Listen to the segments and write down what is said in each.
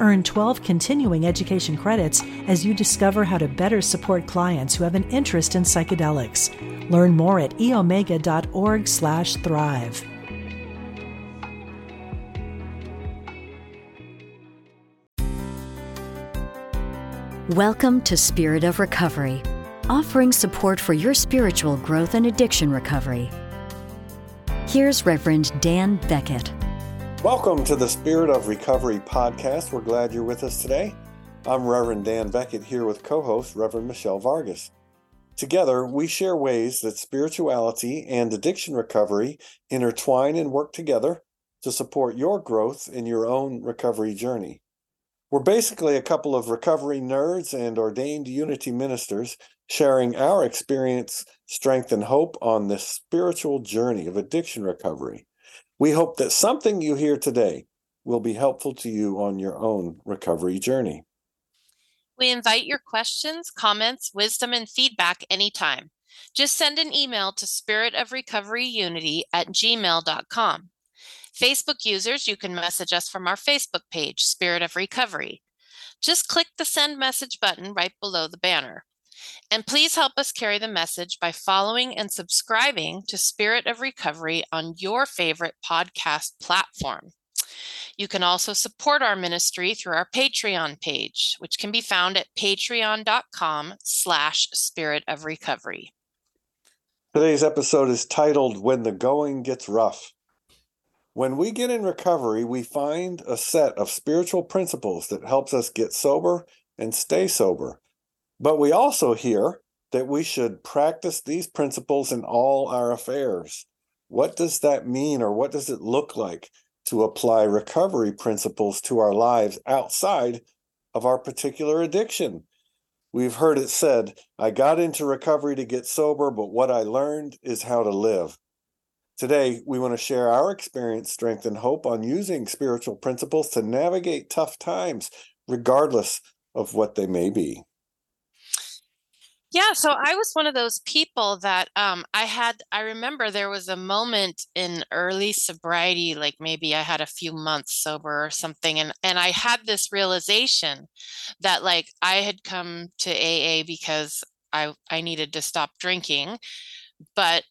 Earn 12 continuing education credits as you discover how to better support clients who have an interest in psychedelics. Learn more at eomega.org/thrive. Welcome to Spirit of Recovery, offering support for your spiritual growth and addiction recovery. Here's Reverend Dan Beckett. Welcome to the Spirit of Recovery podcast. We're glad you're with us today. I'm Reverend Dan Beckett here with co host Reverend Michelle Vargas. Together, we share ways that spirituality and addiction recovery intertwine and work together to support your growth in your own recovery journey. We're basically a couple of recovery nerds and ordained unity ministers sharing our experience, strength, and hope on this spiritual journey of addiction recovery. We hope that something you hear today will be helpful to you on your own recovery journey. We invite your questions, comments, wisdom, and feedback anytime. Just send an email to spiritofrecoveryunity at gmail.com. Facebook users, you can message us from our Facebook page, Spirit of Recovery. Just click the send message button right below the banner. And please help us carry the message by following and subscribing to Spirit of Recovery on your favorite podcast platform. You can also support our ministry through our Patreon page, which can be found at patreon.com slash spirit of recovery. Today's episode is titled When the Going Gets Rough. When we get in recovery, we find a set of spiritual principles that helps us get sober and stay sober. But we also hear that we should practice these principles in all our affairs. What does that mean, or what does it look like to apply recovery principles to our lives outside of our particular addiction? We've heard it said, I got into recovery to get sober, but what I learned is how to live. Today, we want to share our experience, strength, and hope on using spiritual principles to navigate tough times, regardless of what they may be. Yeah, so I was one of those people that um, I had. I remember there was a moment in early sobriety, like maybe I had a few months sober or something, and and I had this realization that like I had come to AA because I I needed to stop drinking, but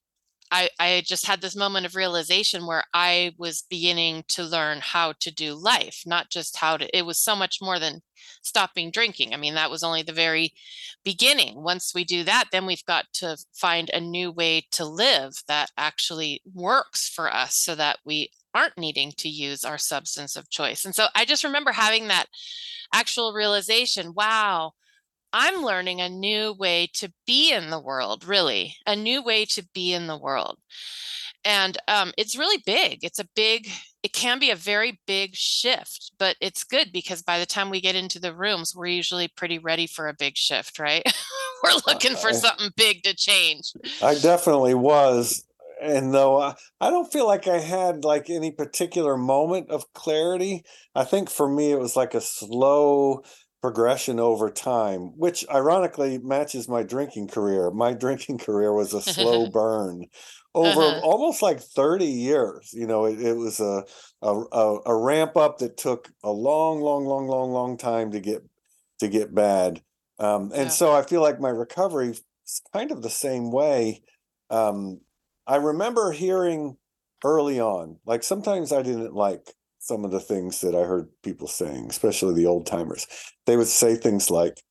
I, I just had this moment of realization where I was beginning to learn how to do life, not just how to, it was so much more than stopping drinking. I mean, that was only the very beginning. Once we do that, then we've got to find a new way to live that actually works for us so that we aren't needing to use our substance of choice. And so I just remember having that actual realization wow, I'm learning a new way to be in the world, really, a new way to be in the world. And um, it's really big. It's a big, it can be a very big shift, but it's good because by the time we get into the rooms, we're usually pretty ready for a big shift, right? we're looking for something big to change. I definitely was. And though I, I don't feel like I had like any particular moment of clarity, I think for me it was like a slow progression over time, which ironically matches my drinking career. My drinking career was a slow burn over uh-huh. almost like 30 years. You know, it, it was a, a, a ramp up that took a long, long, long, long, long time to get to get bad. Um, and yeah. so I feel like my recovery is kind of the same way. Um, I remember hearing early on, like sometimes I didn't like some of the things that I heard people saying, especially the old timers. They would say things like,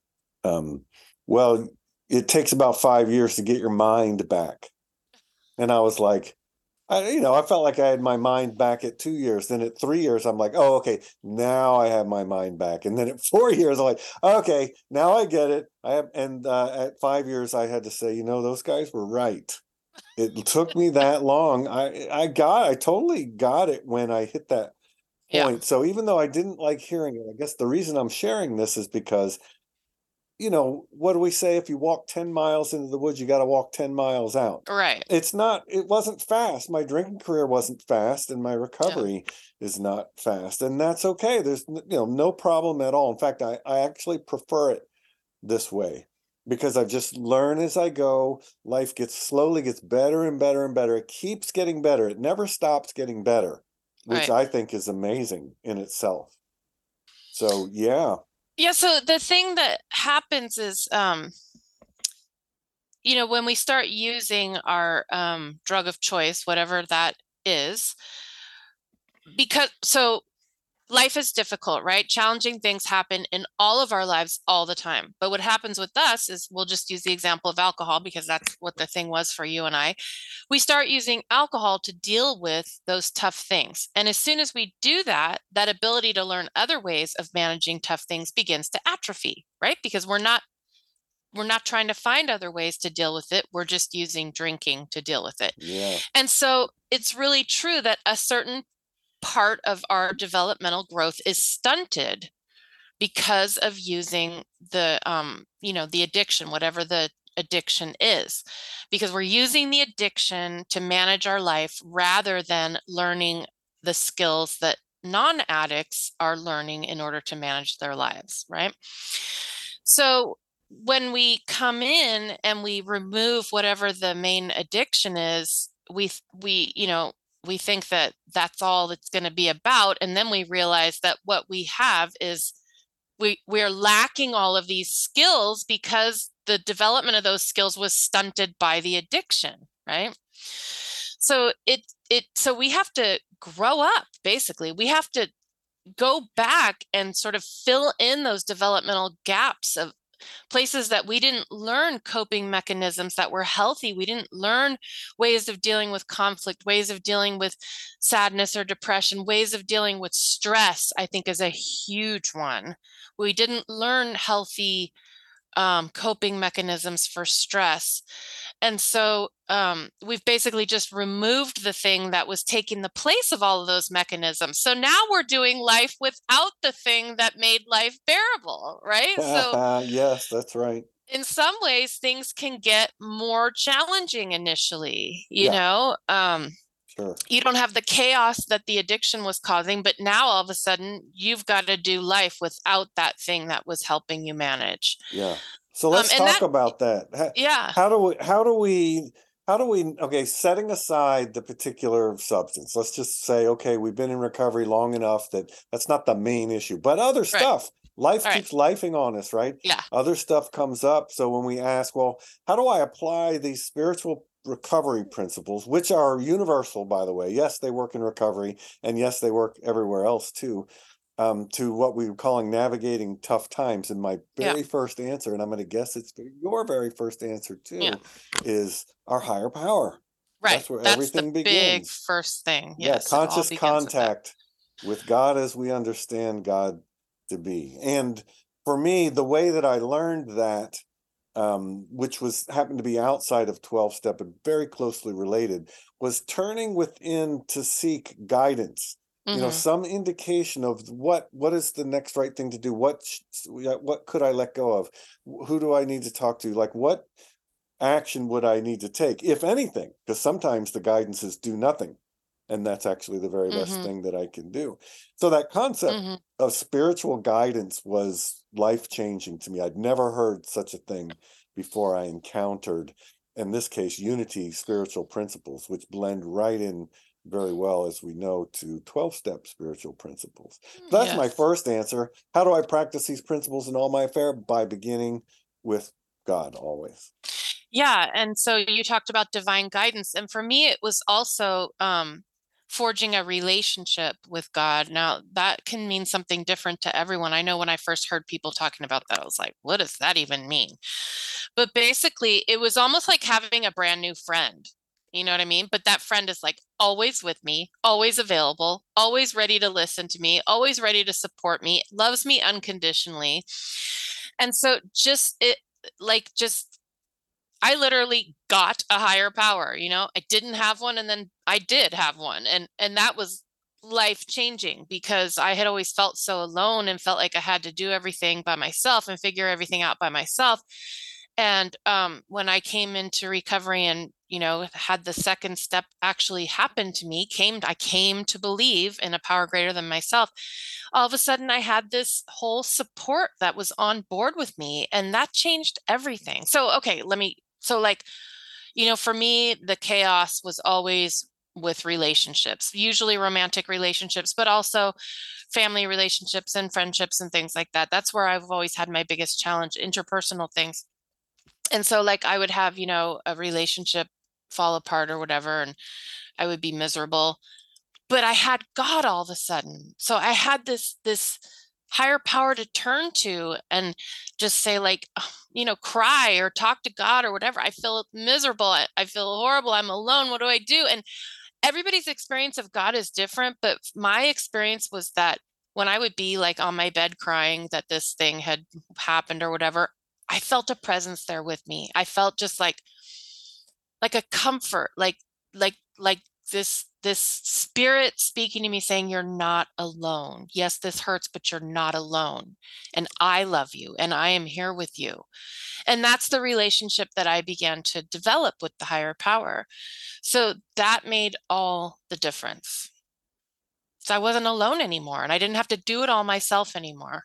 um, well, it takes about five years to get your mind back. And I was like, I, you know, I felt like I had my mind back at two years. Then at three years, I'm like, oh, okay, now I have my mind back. And then at four years, I'm like, okay, now I get it. I have, and uh, at five years, I had to say, you know, those guys were right. It took me that long. I I got, I totally got it when I hit that point. Yeah. So even though I didn't like hearing it, I guess the reason I'm sharing this is because you know, what do we say? If you walk 10 miles into the woods, you got to walk 10 miles out. Right. It's not, it wasn't fast. My drinking mm. career wasn't fast, and my recovery yeah. is not fast. And that's okay. There's, you know, no problem at all. In fact, I, I actually prefer it this way because I just learn as I go. Life gets slowly gets better and better and better. It keeps getting better. It never stops getting better, which right. I think is amazing in itself. So, yeah. Yeah, so the thing that happens is um you know, when we start using our um drug of choice, whatever that is, because so life is difficult, right? Challenging things happen in all of our lives all the time. But what happens with us is we'll just use the example of alcohol because that's what the thing was for you and I. We start using alcohol to deal with those tough things. And as soon as we do that, that ability to learn other ways of managing tough things begins to atrophy, right? Because we're not we're not trying to find other ways to deal with it. We're just using drinking to deal with it. Yeah. And so it's really true that a certain part of our developmental growth is stunted because of using the um you know the addiction whatever the addiction is because we're using the addiction to manage our life rather than learning the skills that non-addicts are learning in order to manage their lives right? So when we come in and we remove whatever the main addiction is we we you know we think that that's all it's going to be about and then we realize that what we have is we we're lacking all of these skills because the development of those skills was stunted by the addiction right? So it it so we have to grow up basically. We have to go back and sort of fill in those developmental gaps of places that we didn't learn coping mechanisms that were healthy. We didn't learn ways of dealing with conflict, ways of dealing with sadness or depression, ways of dealing with stress, I think is a huge one. We didn't learn healthy um, coping mechanisms for stress. And so um, we've basically just removed the thing that was taking the place of all of those mechanisms. So now we're doing life without the thing that made life bearable, right? So, yes, that's right. In some ways, things can get more challenging initially, you yeah. know? Um, Sure. You don't have the chaos that the addiction was causing, but now all of a sudden you've got to do life without that thing that was helping you manage. Yeah. So let's um, talk that, about that. How, yeah. How do we how do we how do we okay, setting aside the particular substance. Let's just say okay, we've been in recovery long enough that that's not the main issue, but other right. stuff life All keeps right. lifing on us right yeah other stuff comes up so when we ask well how do i apply these spiritual recovery principles, which are universal, by the way. Yes, they work in recovery, and yes, they work everywhere else too. Um, to what we were calling navigating tough times. And my very yeah. first answer, and I'm going to guess it's your very first answer too, yeah. is our higher power. Right. That's where That's everything the begins. Big first thing. Yes, yeah, conscious contact with, with God as we understand God to be. And for me, the way that I learned that um, which was happened to be outside of 12 step but very closely related was turning within to seek guidance mm-hmm. you know mm-hmm. some indication of what what is the next right thing to do what what could i let go of who do i need to talk to like what action would i need to take if anything because sometimes the guidance is do nothing and that's actually the very best mm-hmm. thing that i can do so that concept mm-hmm. of spiritual guidance was life changing to me. I'd never heard such a thing before i encountered in this case unity spiritual principles which blend right in very well as we know to 12 step spiritual principles. Mm, that's yes. my first answer. How do i practice these principles in all my affair? By beginning with god always. Yeah and so you talked about divine guidance and for me it was also um forging a relationship with God. Now, that can mean something different to everyone. I know when I first heard people talking about that, I was like, what does that even mean? But basically, it was almost like having a brand new friend. You know what I mean? But that friend is like always with me, always available, always ready to listen to me, always ready to support me, loves me unconditionally. And so just it like just I literally got a higher power, you know. I didn't have one and then I did have one and and that was life changing because I had always felt so alone and felt like I had to do everything by myself and figure everything out by myself. And um, when I came into recovery and you know had the second step actually happen to me, came I came to believe in a power greater than myself. All of a sudden, I had this whole support that was on board with me, and that changed everything. So okay, let me. So like, you know, for me, the chaos was always with relationships, usually romantic relationships, but also family relationships and friendships and things like that. That's where I've always had my biggest challenge, interpersonal things. And so, like, I would have, you know, a relationship fall apart or whatever, and I would be miserable. But I had God all of a sudden. So I had this, this, higher power to turn to and just say like you know cry or talk to god or whatever. I feel miserable. I, I, feel horrible. I'm alone. What do i do? And everybody's experience of God is different, but my experience was that when I would be like on my bed crying that this thing had happened or whatever, I felt a presence there with me. I felt just like like a comfort, like like like this this spirit speaking to me saying you're not alone. Yes, this hurts, but you're not alone. And I love you and I am here with you. And that's the relationship that I began to develop with the higher power. So that made all the difference. So I wasn't alone anymore and I didn't have to do it all myself anymore.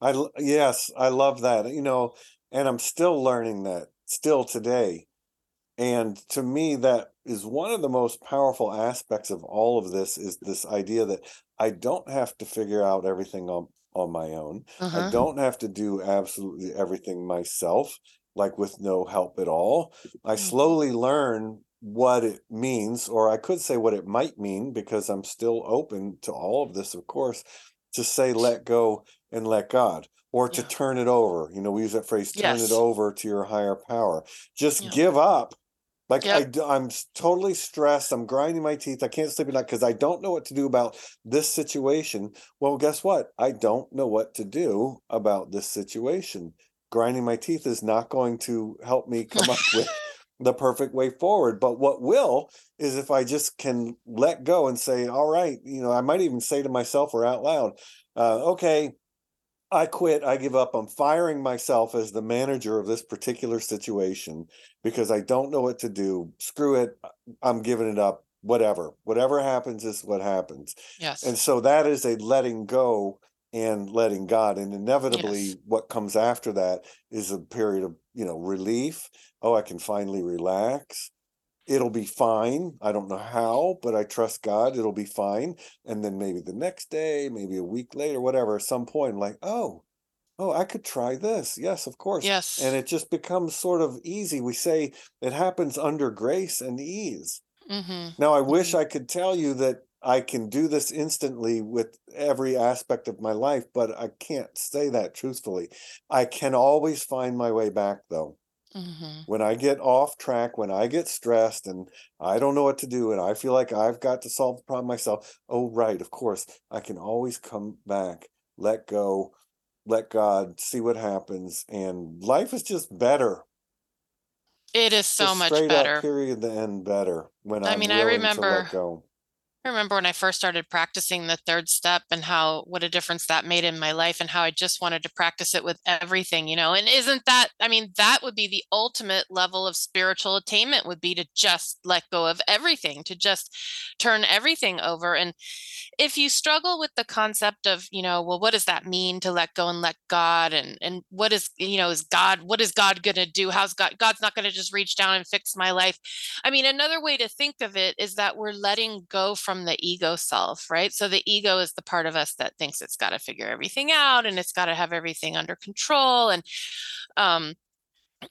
I yes, I love that. You know, and I'm still learning that still today. And to me that is one of the most powerful aspects of all of this is this idea that I don't have to figure out everything on on my own. Uh-huh. I don't have to do absolutely everything myself like with no help at all. I mm-hmm. slowly learn what it means, or I could say what it might mean, because I'm still open to all of this, of course, to say let go and let God, or to yeah. turn it over. You know, we use that phrase, turn yes. it over to your higher power. Just yeah. give up. Like yep. I, I'm totally stressed. I'm grinding my teeth. I can't sleep at night because I don't know what to do about this situation. Well, guess what? I don't know what to do about this situation. Grinding my teeth is not going to help me come up with the perfect way forward. But what will is if I just can let go and say, all right, you know, I might even say to myself or out loud, uh, okay, I quit. I give up. I'm firing myself as the manager of this particular situation because I don't know what to do. Screw it. I'm giving it up. Whatever. Whatever happens is what happens. Yes. And so that is a letting go and letting God. And inevitably, yes. what comes after that is a period of, you know, relief. Oh, I can finally relax. It'll be fine. I don't know how, but I trust God. It'll be fine. And then maybe the next day, maybe a week later, whatever, at some point, I'm like, oh, oh, I could try this. Yes, of course. Yes. And it just becomes sort of easy. We say it happens under grace and ease. Mm-hmm. Now, I wish mm-hmm. I could tell you that I can do this instantly with every aspect of my life, but I can't say that truthfully. I can always find my way back though. Mm-hmm. When I get off track, when I get stressed and I don't know what to do and I feel like I've got to solve the problem myself, oh, right, of course, I can always come back, let go, let God see what happens. And life is just better. It is so just much better. period, the end better when I mean, I remember I remember when I first started practicing the third step and how what a difference that made in my life and how I just wanted to practice it with everything, you know. And isn't that I mean that would be the ultimate level of spiritual attainment would be to just let go of everything, to just turn everything over and if you struggle with the concept of, you know, well what does that mean to let go and let God and and what is, you know, is God what is God going to do? How's God God's not going to just reach down and fix my life. I mean, another way to think of it is that we're letting go from from the ego self, right? So the ego is the part of us that thinks it's got to figure everything out and it's got to have everything under control and um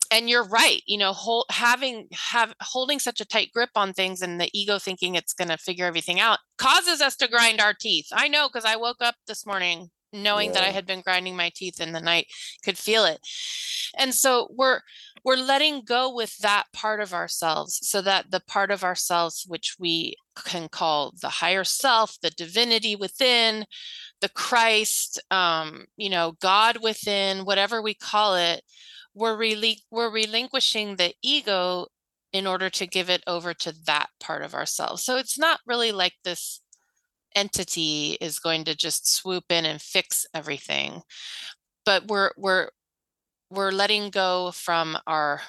and you're right you know hold, having have holding such a tight grip on things and the ego thinking it's going to figure everything out causes us to grind our teeth i know because i woke up this morning knowing yeah. that i had been grinding my teeth in the night could feel it and so we're we're letting go with that part of ourselves so that the part of ourselves which we can call the higher self the divinity within the christ um, you know god within whatever we call it we're really we're relinquishing the ego in order to give it over to that part of ourselves so it's not really like this entity is going to just swoop in and fix everything but we're we're we're letting go from our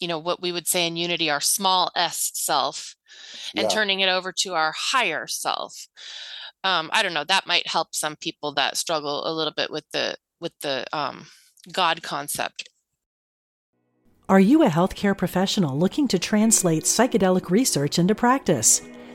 you know what we would say in unity our small s self and Yeah. turning it over to our higher self um i don't know that might help some people that struggle a little bit with the with the um god concept Are you a healthcare professional looking to translate psychedelic research into practice?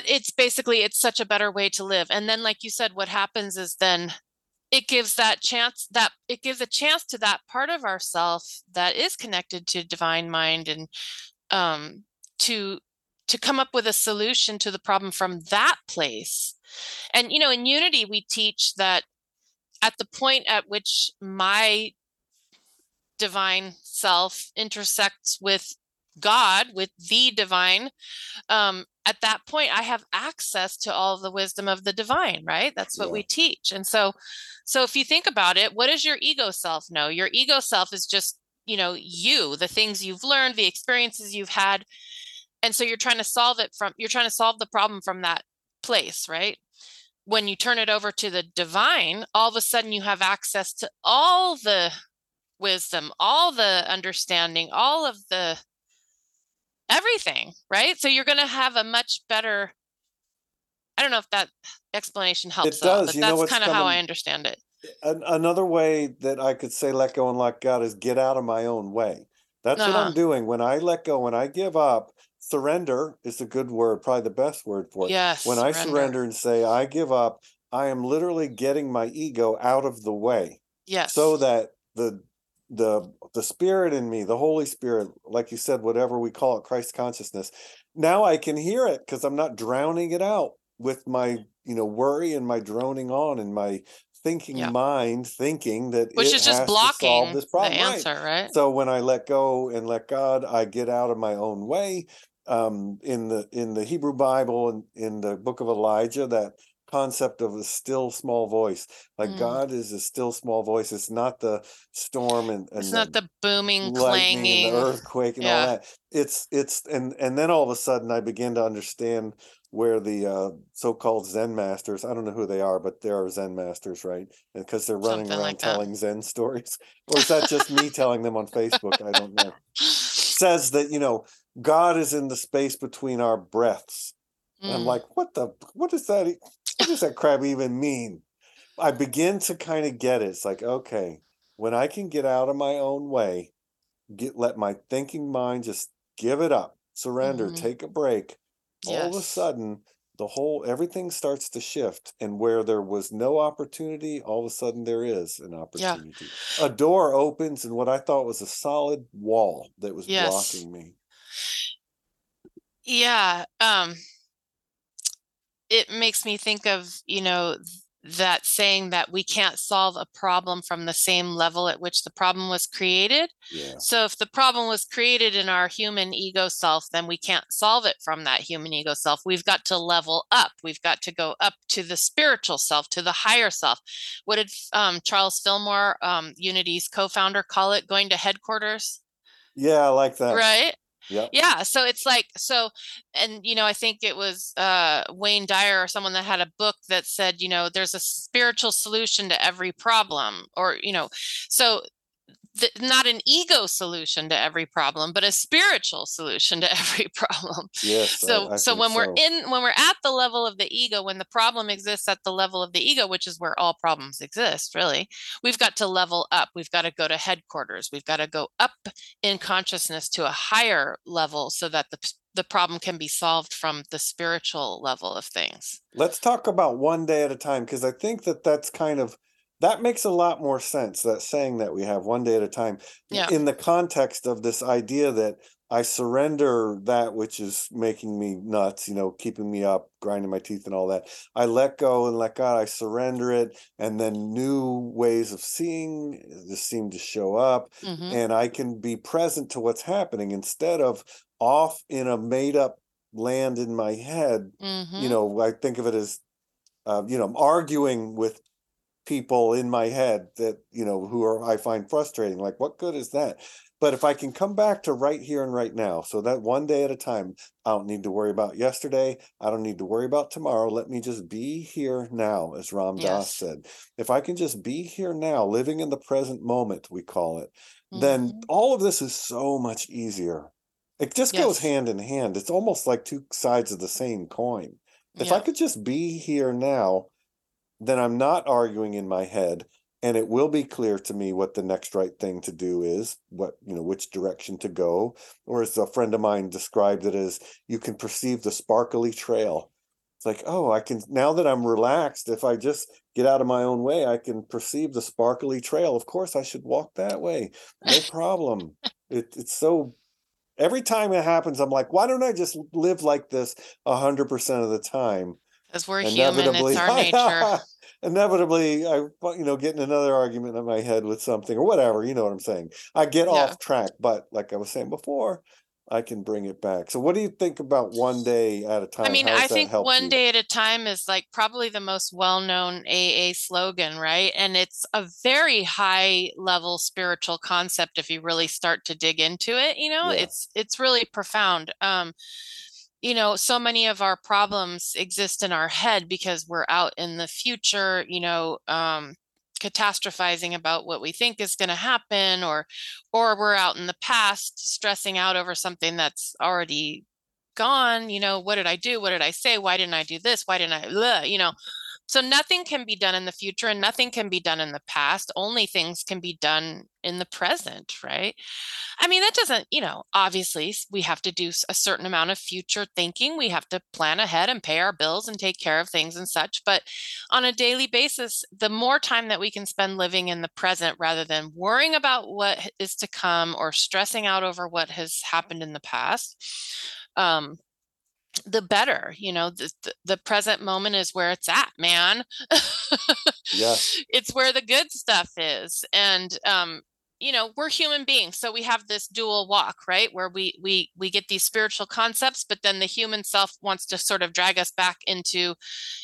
but it's basically it's such a better way to live. And then like you said what happens is then it gives that chance that it gives a chance to that part of ourself that is connected to divine mind and um to to come up with a solution to the problem from that place. And you know in unity we teach that at the point at which my divine self intersects with god with the divine um at that point i have access to all the wisdom of the divine right? That's what Yeah. we teach. And so so if you think about it what does your ego self know? Your ego self is just you know you the things you've learned the experiences you've had. And so you're trying to solve it from you're trying to solve the problem from that place right? When you turn it over to the divine all of a sudden you have access to all the wisdom all the understanding all of the everything right so you're going to have a much better i don't know if that explanation helps all, does. but You that's kind of how i understand it An- another way that I could say let go and let God is get out of my own way. That's what Uh-huh. I'm doing when I let go, when I give up. Surrender is a good word, probably the best word for it. yes when I surrender and say I give up, I am literally getting my ego out of the way yes so that the the the spirit in me, the Holy Spirit, like you said, whatever we call it, Christ consciousness. Now I can hear it because I'm not drowning it out with my you know worry and my droning on and my thinking Yeah. mind thinking that which is just blocking this problem. Right. answer right So when I let go and let God, I get out of my own way. Um, in the in the Hebrew Bible and in the book of Elijah, that concept of a still small voice, like Mm. God is a still small voice. It's not the storm and, and it's not the booming clanging and the earthquake and Yeah. all that. It's it's and and then all of a sudden I begin to understand where the uh, so-called Zen masters, I don't know who they are, but there are Zen masters, right? Because they're running Something around like telling Zen stories. Or is that just me telling them on Facebook? I don't know. Says that, you know, God is in the space between our breaths. And I'm Mm. like, what the What is that does that crap even mean? I begin to kind of get it. It's like, okay, when I can get out of my own way, get let my thinking mind just give it up, surrender, Mhm. take a break. All of a sudden, the whole everything starts to shift. And where there was no opportunity, all of a sudden there is an opportunity. A door opens and what I thought was a solid wall that was Yes. blocking me. yeah um it makes me think of you know that saying that we can't solve a problem from the same level at which the problem was created. Yeah. so if the problem was created in our human ego self then we can't solve it from that human ego self. We've got to level up. We've got to go up to the spiritual self to the higher self. What did um, charles fillmore um, unity's co-founder call it? Going to headquarters? Yeah, I like that. right Yep. yeah so it's like so and you know i think it was uh wayne dyer or someone that had a book that said you know there's a spiritual solution to every problem or you know so th- not an ego solution to every problem but a spiritual solution to every problem Yes. So I so think when we're so. in when we're at the level of the ego when the problem exists at the level of the ego which is where all problems exist really we've got to level up we've got to go to headquarters we've got to go up in consciousness to a higher level so that the the problem can be solved from the spiritual level of things Let's talk about one day at a time because I think that that's kind of that makes a lot more sense. That saying that we have one day at a time Yeah. in the context of this idea that I surrender that which is making me nuts, you know, keeping me up, grinding my teeth and all that. I let go and let God. I surrender it. And then new ways of seeing just seem to show up. Mm-hmm. And I can be present to what's happening instead of off in a made up land in my head. Mm-hmm. You know, I think of it as, uh, you know, I'm arguing with people in my head that, you know, who are I find frustrating. Like, what good is that? But if I can come back to right here and right now, so that one day at a time, I don't need to worry about yesterday. I don't need to worry about tomorrow. Let me just be here now, as Ram Dass said. If I can just be here now, living in the present moment, we call it, mm-hmm. then all of this is so much easier. It just yes. goes hand in hand. It's almost like two sides of the same coin. If yeah. I could just be here now, then I'm not arguing in my head and it will be clear to me what the next right thing to do is what you know which direction to go or as a friend of mine described it as you can perceive the sparkly trail. It's like oh i can now that i'm relaxed if i just get out of my own way i can perceive the sparkly trail. Of course i should walk that way. No problem. It, it's so every time it happens i'm like why don't i just live like this 100% of the time because we're human it's our nature inevitably I you know get in another argument in my head with something or whatever, you know what I'm saying. I get yeah. off track, but like I was saying before, I can bring it back. So what do you think about one day at a time? I mean, I think one you? day at a time is like probably the most well-known AA slogan, right? And it's a very high level spiritual concept if you really start to dig into it, you know, yeah. it's it's really profound. Um you know, so many of our problems exist in our head because we're out in the future, you know, um, catastrophizing about what we think is going to happen or or we're out in the past stressing out over something that's already gone you know what did i do? What did i say? Why didn't i do this? Why didn't i Blah, you know so nothing can be done in the future and nothing can be done in the past. Only things can be done in the present, right? I mean, that doesn't, you know, obviously we have to do a certain amount of future thinking. We have to plan ahead and pay our bills and take care of things and such. But on a daily basis, the more time that we can spend living in the present rather than worrying about what is to come or stressing out over what has happened in the past, um, the better you know the, the present moment is where it's at man. Yeah. It's where the good stuff is and um you know we're human beings so we have this dual walk right where we we we get these spiritual concepts but then the human self wants to sort of drag us back into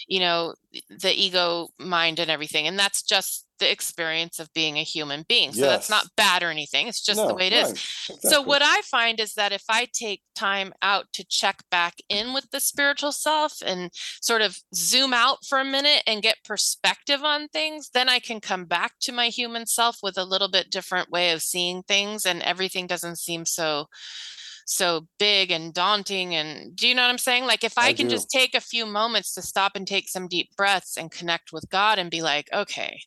you know the ego mind and everything and that's just the experience of being a human being. So yes. that's not bad or anything. It's just no, the way it right. is. Exactly. So what I find is that if I take time out to check back in with the spiritual self and sort of zoom out for a minute and get perspective on things, then I can come back to my human self with a little bit different way of seeing things and everything doesn't seem so so big and daunting and do you know what i'm saying like if i, I can do. just take a few moments to stop and take some deep breaths and connect with god and be like okay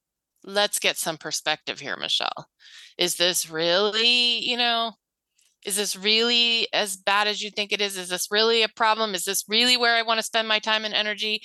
let's get some perspective here, Michelle. Is this really, you know, is this really as bad as you think it is? Is this really a problem? Is this really where I want to spend my time and energy?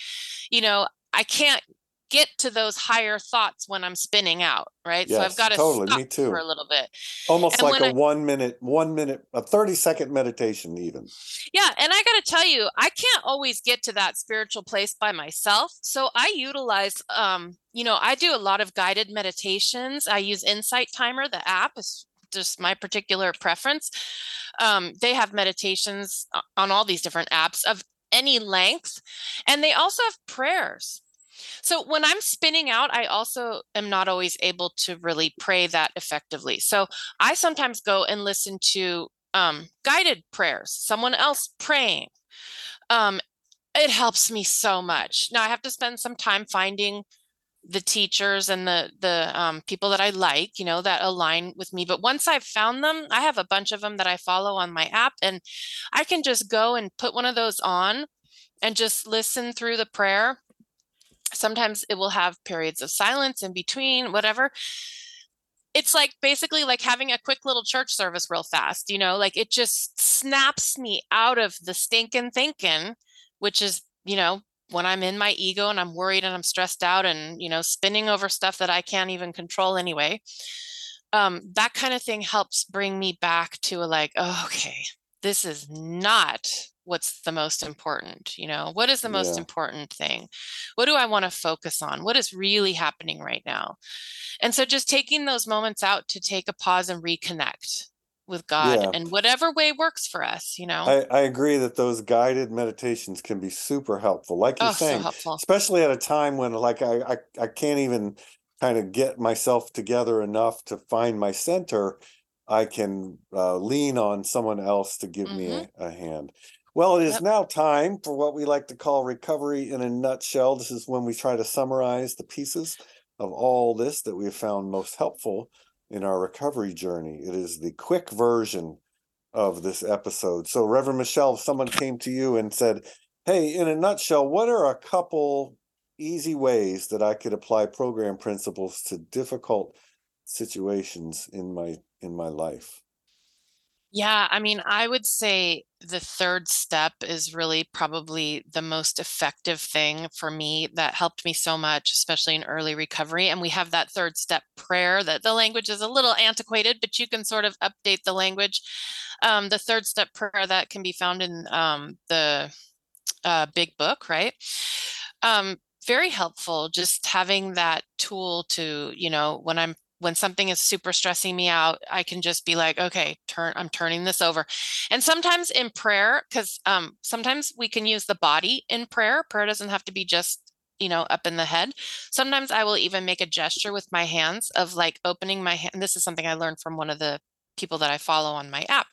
You know, I can't get to those higher thoughts when I'm spinning out, right? Yes, so I've got to totally, stop me too. for a little bit. Almost and like a I, one minute, one minute, a 30 second meditation, even. Yeah. And I got to tell you, I can't always get to that spiritual place by myself. So I utilize, um, you know, I do a lot of guided meditations. I use Insight Timer, the app is just my particular preference. Um, they have meditations on all these different apps of any length, and they also have prayers. So when I'm spinning out, I also am not always able to really pray that effectively. So I sometimes go and listen to um, guided prayers, someone else praying. Um, it helps me so much. Now I have to spend some time finding the teachers and the the um, people that I like, you know, that align with me. But once I've found them, I have a bunch of them that I follow on my app, and I can just go and put one of those on and just listen through the prayer sometimes it will have periods of silence in between whatever. It's like basically like having a quick little church service real fast you know like it just snaps me out of the stinking thinking which is you know when i'm in my ego and i'm worried and i'm stressed out and you know spinning over stuff that i can't even control anyway um, that kind of thing helps bring me back to a like oh, okay this is not what's the most important you know what is the most Yeah. important thing what do i want to focus on what is really happening right now and so just taking those moments out to take a pause and reconnect with god Yeah. and whatever way works for us you know I, I agree that those guided meditations can be super helpful. Like you're oh so saying, helpful especially at a time when like I, I I can't even kind of get myself together enough to find my center, I can uh, lean on someone else to give me a, a hand. Well, it is Yep. now time for what we like to call recovery in a nutshell. This is when we try to summarize the pieces of all this that we have found most helpful in our recovery journey. It is the quick version of this episode. So, Reverend Michelle, if someone came to you and said, Hey, in a nutshell, what are a couple easy ways that I could apply program principles to difficult situations in my in my life? Yeah, I mean, I would say the third step is really probably the most effective thing for me that helped me so much, especially in early recovery. And we have that third step prayer that the language is a little antiquated, but you can sort of update the language. Um, the third step prayer that can be found in um, the uh, big book, right? Um, very helpful just having that tool to, you know, when I'm when something is super stressing me out, I can just be like, okay, turn, I'm turning this over. And sometimes in prayer, because um, sometimes we can use the body in prayer. Prayer doesn't have to be just, you know, up in the head. Sometimes I will even make a gesture with my hands of like opening my hand. This is something I learned from one of the people that I follow on my app.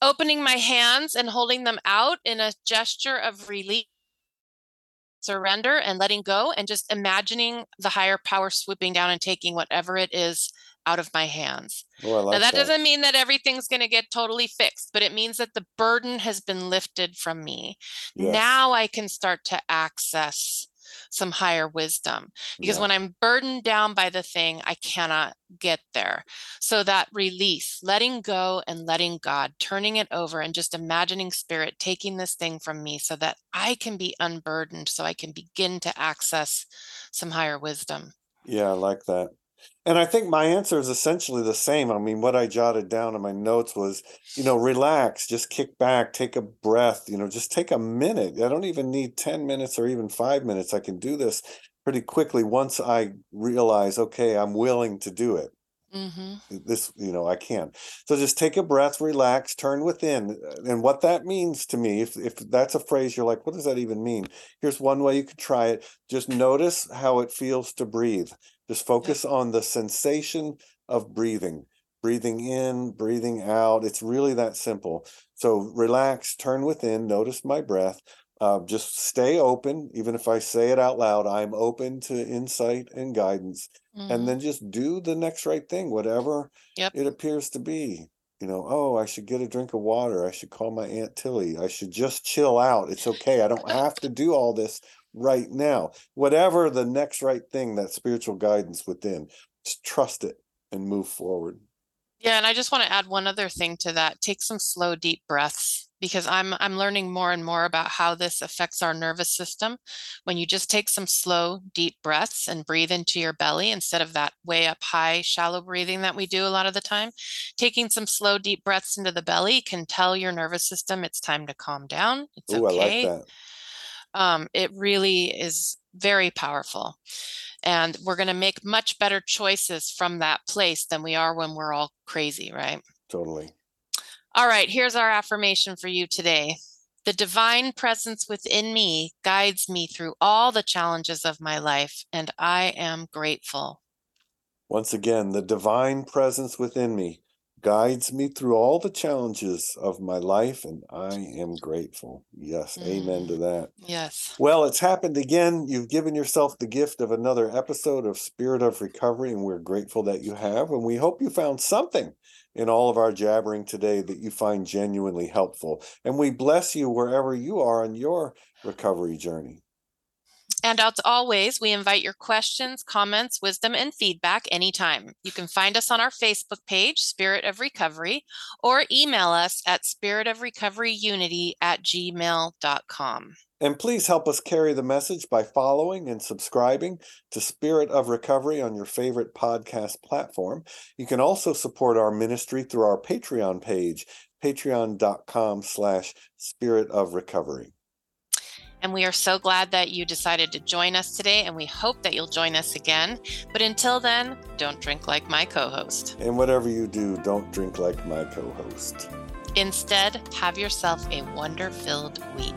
Opening my hands and holding them out in a gesture of release surrender and letting go and just imagining the higher power swooping down and taking whatever it is out of my hands. Oh, like now that, doesn't mean that everything's going to get totally fixed, but it means that the burden has been lifted from me. Yes. Now I can start to access some higher wisdom because Yeah. when I'm burdened down by the thing, I cannot get there. So that release, letting go and letting God, turning it over and just imagining spirit taking this thing from me so that I can be unburdened, so I can begin to access some higher wisdom. Yeah, I like that. And I think my answer is essentially the same. I mean, what I jotted down in my notes was, you know, relax, just kick back, take a breath, you know, just take a minute. I don't even need 10 minutes or even five minutes. I can do this pretty quickly once I realize, okay, I'm willing to do it. hmm This, you know, I can. So just take a breath, relax, turn within. And what that means to me, if if that's a phrase you're like, what does that even mean? Here's one way you could try it. Just notice how it feels to breathe. Just focus on the sensation of breathing, breathing in, breathing out. It's really that simple. So relax, turn within, notice my breath. Uh, just stay open, even if I say it out loud. I'm open to insight and guidance, and then just do the next right thing, whatever Yep. it appears to be. You know, oh, I should get a drink of water. I should call my Aunt Tilly. I should just chill out. It's okay. I don't have to do all this right now. Whatever the next right thing, that spiritual guidance within, just trust it and move forward. Yeah, and I just want to add one other thing to that. Take some slow, deep breaths because I'm I'm learning more and more about how this affects our nervous system. When you just take some slow, deep breaths and breathe into your belly instead of that way up high, shallow breathing that we do a lot of the time, taking some slow, deep breaths into the belly can tell your nervous system it's time to calm down. It's Ooh, okay. I like that. Um, it really is very powerful. And we're going to make much better choices from that place than we are when we're all crazy, right? Totally. All right, here's our affirmation for you today. The divine presence within me guides me through all the challenges of my life, and I am grateful. Once again, the divine presence within me guides me through all the challenges of my life, and I am grateful. Yes, amen to mm, that. Yes. Well, it's happened again. You've given yourself the gift of another episode of Spirit of Recovery, and we're grateful that you have. And we hope you found something in all of our jabbering today that you find genuinely helpful. And we bless you wherever you are on your recovery journey. And as always, we invite your questions, comments, wisdom, and feedback anytime. You can find us on our Facebook page, Spirit of Recovery, or email us at spiritofrecoveryunity at gmail.com. And please help us carry the message by following and subscribing to Spirit of Recovery on your favorite podcast platform. You can also support our ministry through our Patreon page, patreon.com slash spirit of recovery. And we are so glad that you decided to join us today, and we hope that you'll join us again. But until then, don't drink like my co host. And whatever you do, don't drink like my co host. Instead, have yourself a wonder filled week.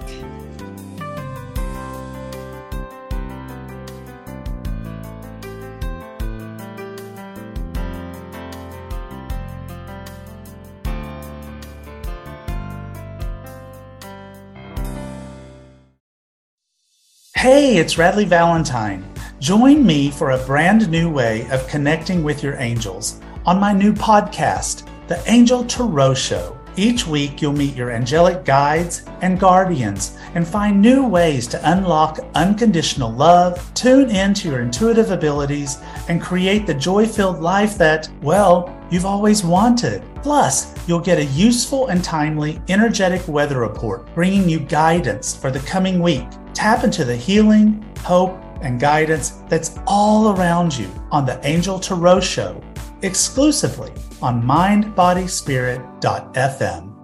Hey, it's Radleigh Valentine. Join me for a brand new way of connecting with your angels on my new podcast, The Angel Tarot Show. Each week, you'll meet your angelic guides and guardians and find new ways to unlock unconditional love, tune into your intuitive abilities, and create the joy filled life that, well, you've always wanted. Plus, you'll get a useful and timely energetic weather report bringing you guidance for the coming week Tap into the healing, hope, and guidance that's all around you on the Angel Tarot Show, exclusively on mindbodyspirit.fm.